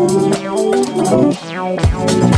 Oh. you.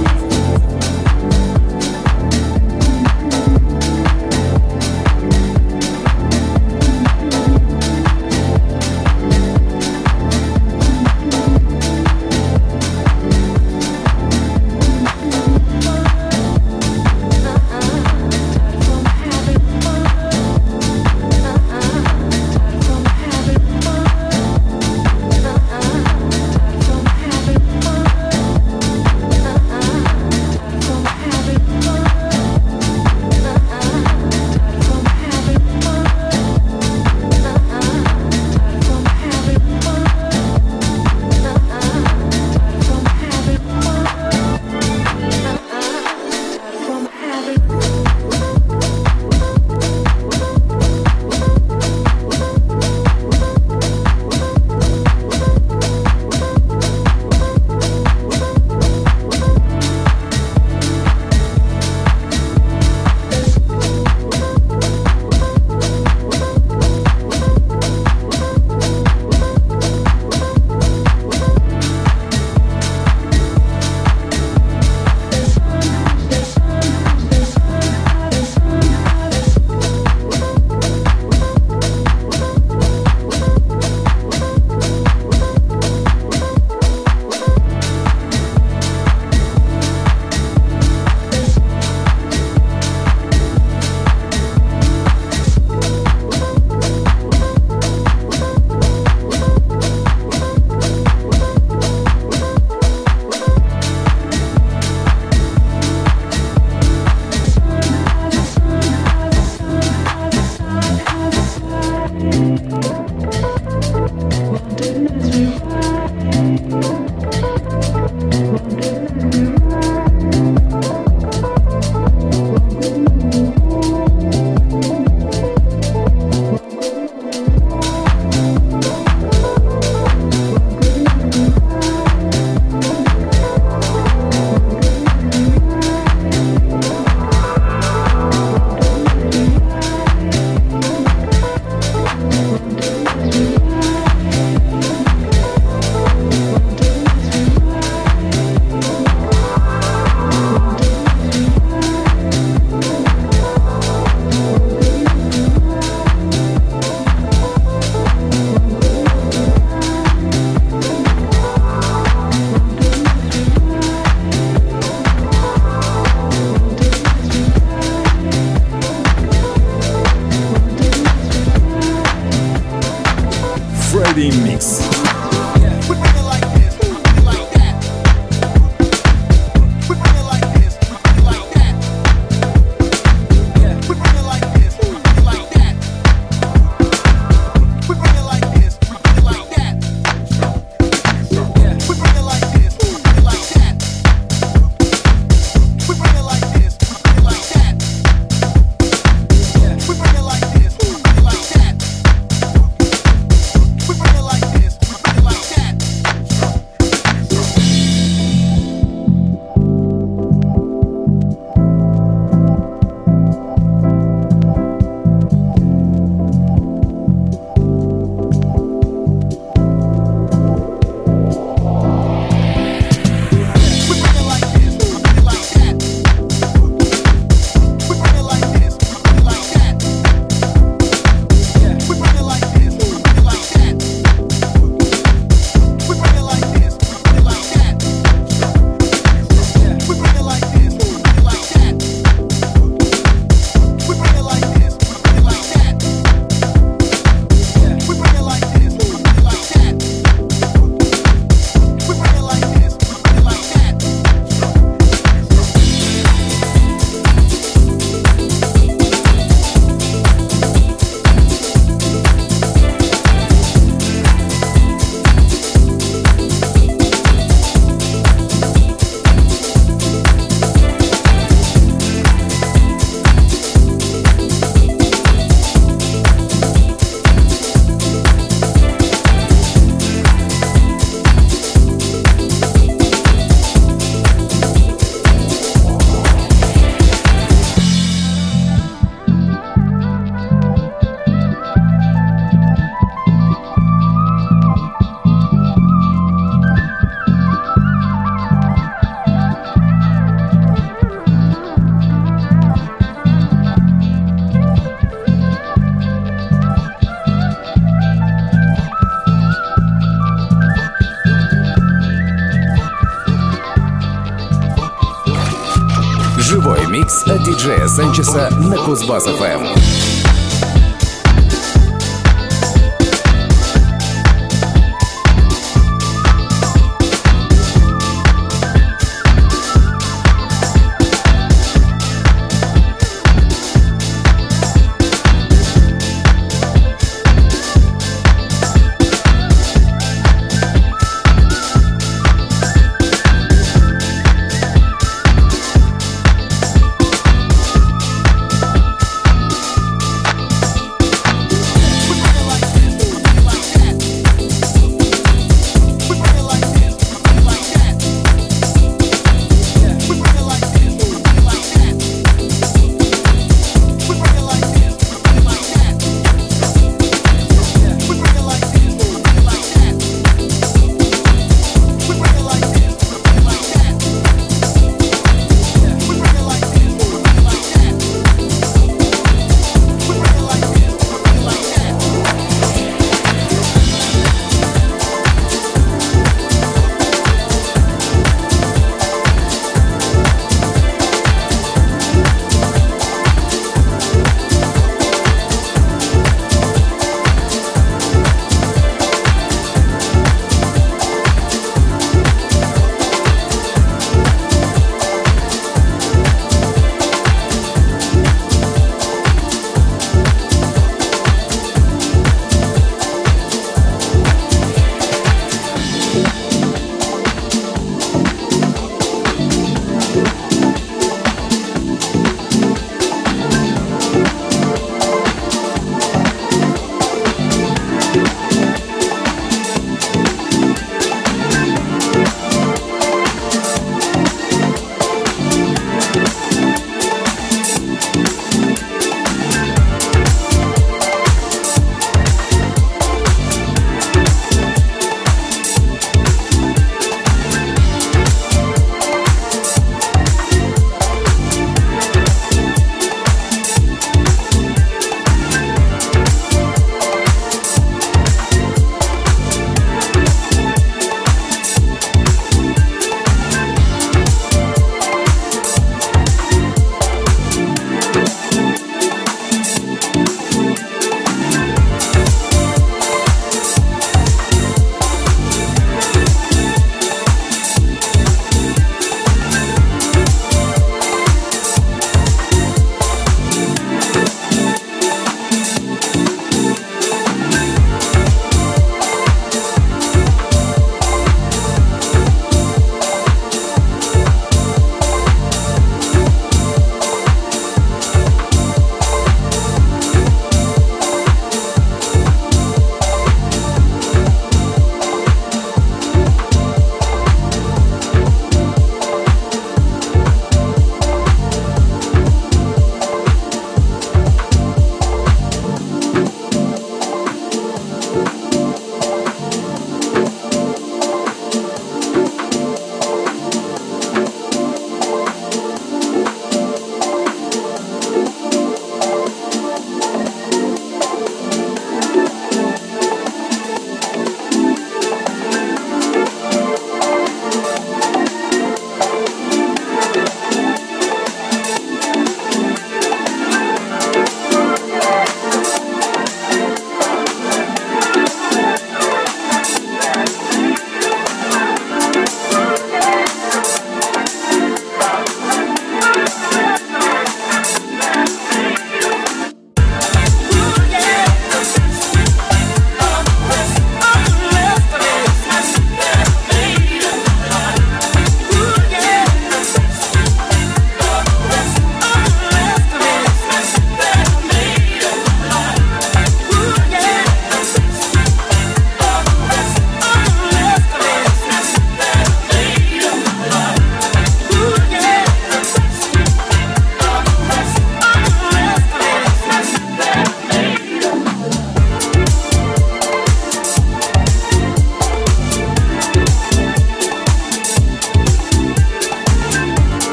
Кузбасс-ФМ.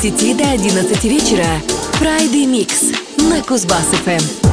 10 до 11 вечера Friday Mix на Кузбасс-ФМ.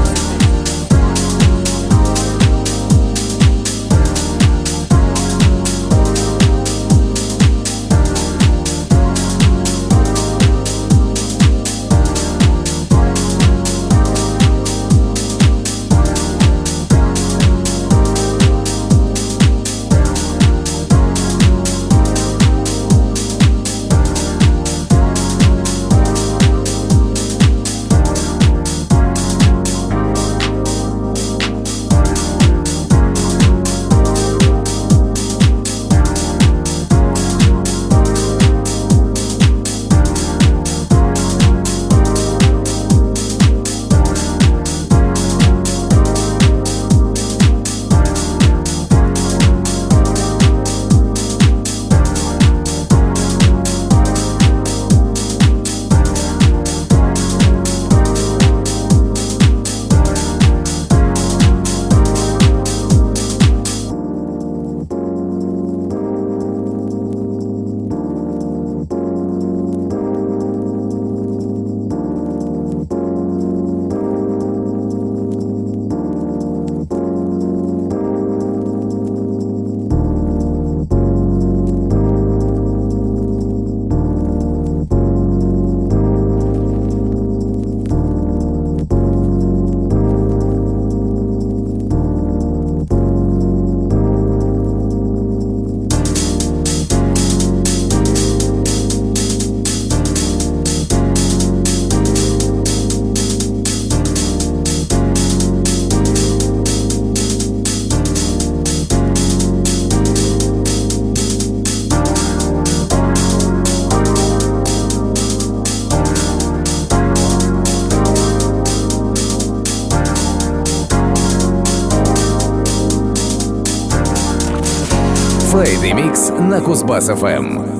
На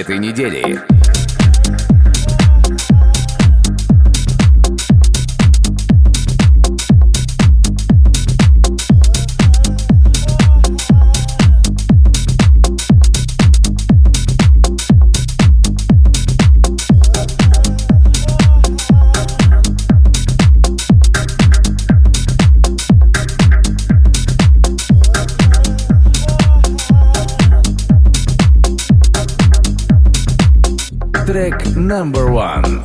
этой недели. Number one.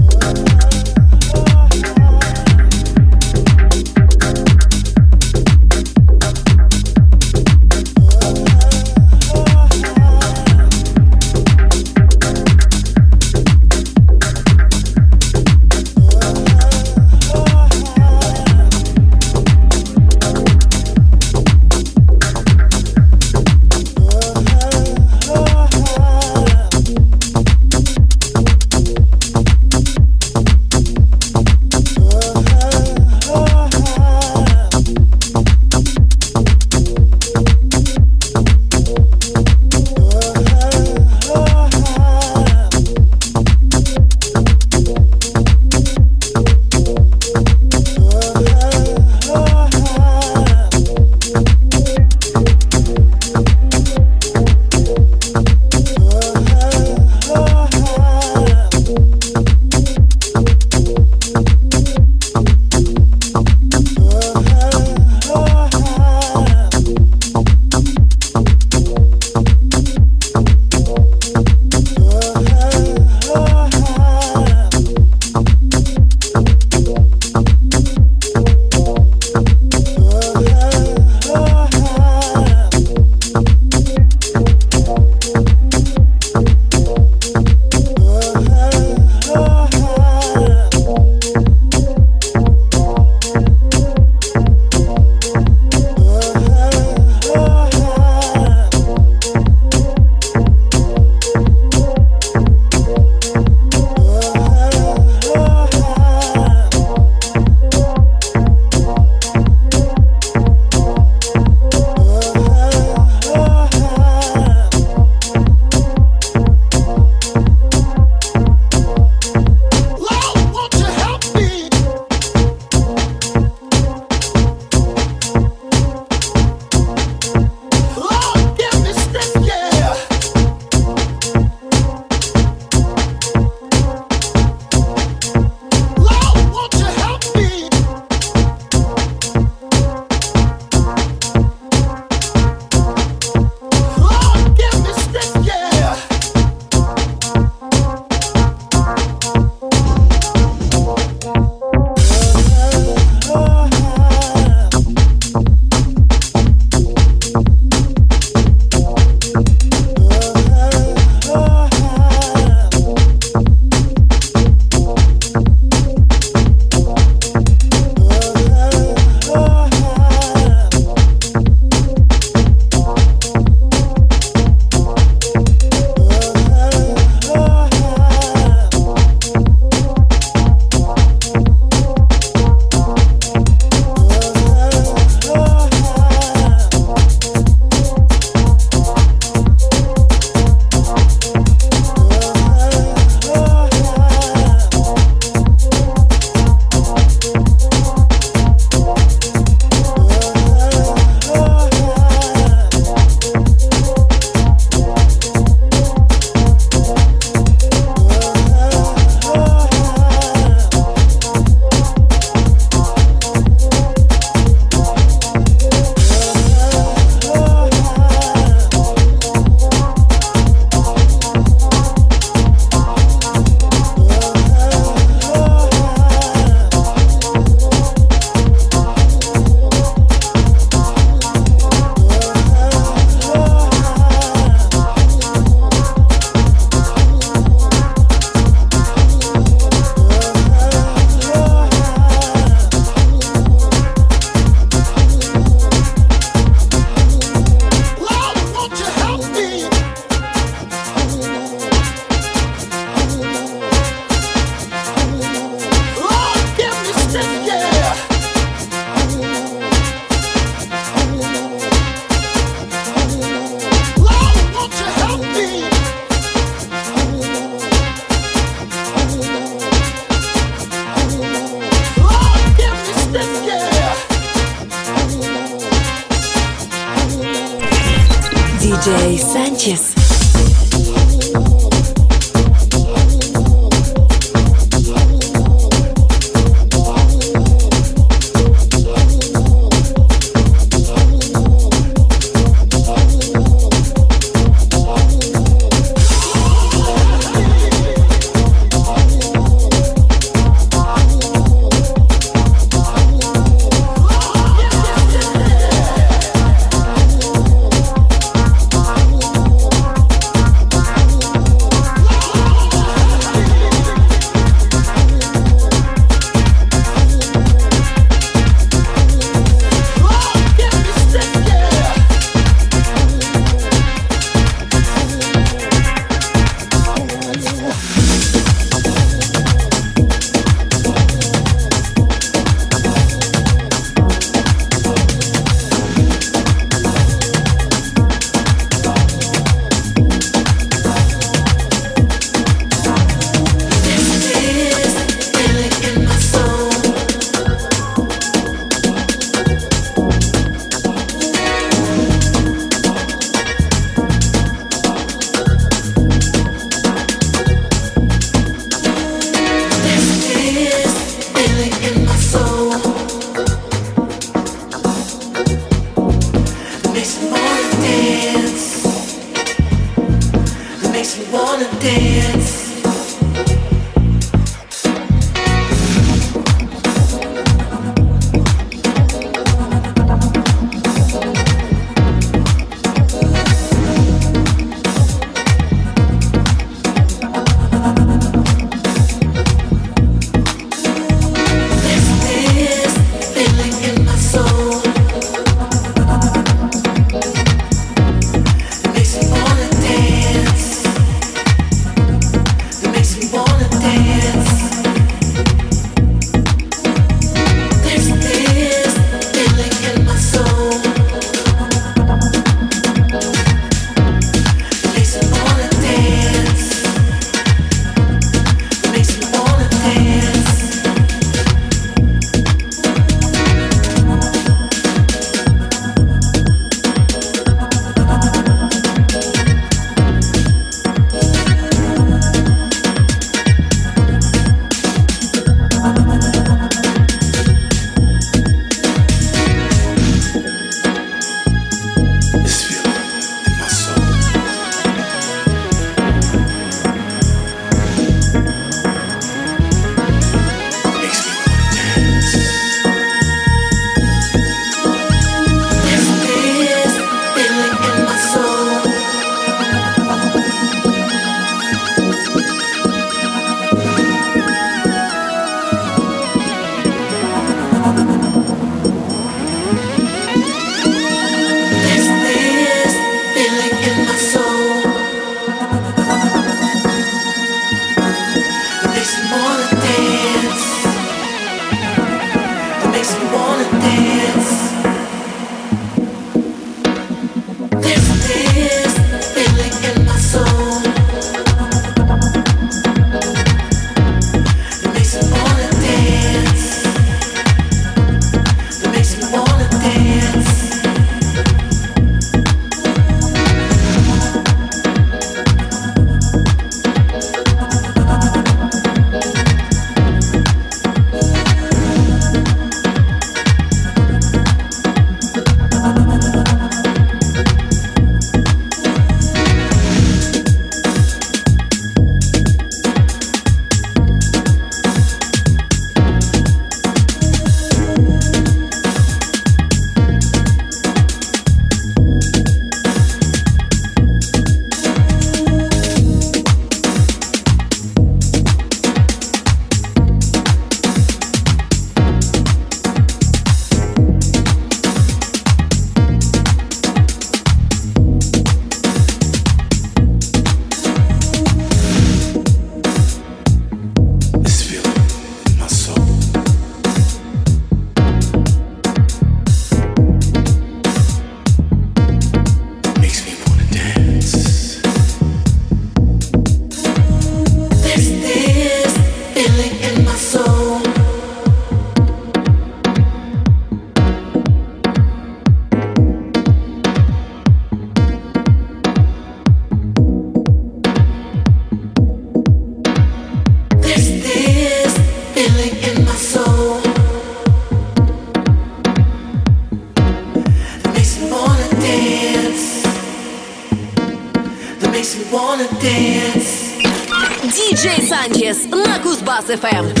Кузбасс-ФМ.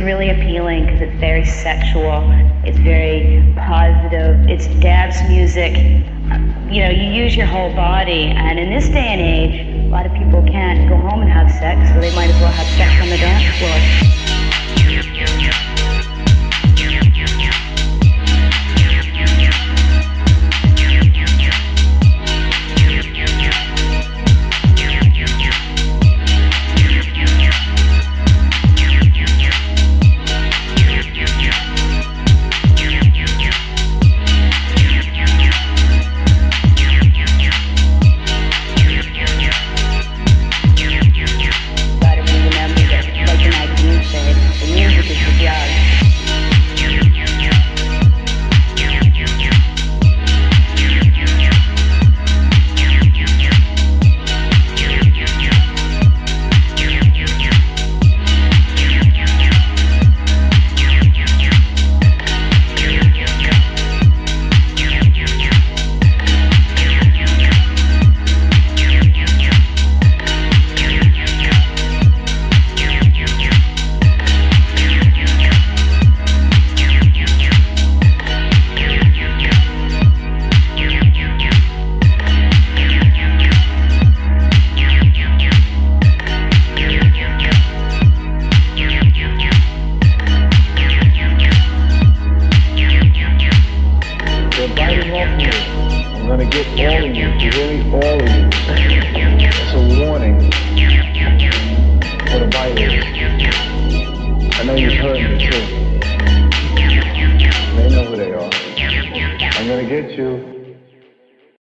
Really appealing because it's very sexual, it's very positive, it's dance music. You know, you use your whole body, and in this day and age, a lot of people can't go home and have sex, so they might as well have sex on the dance floor.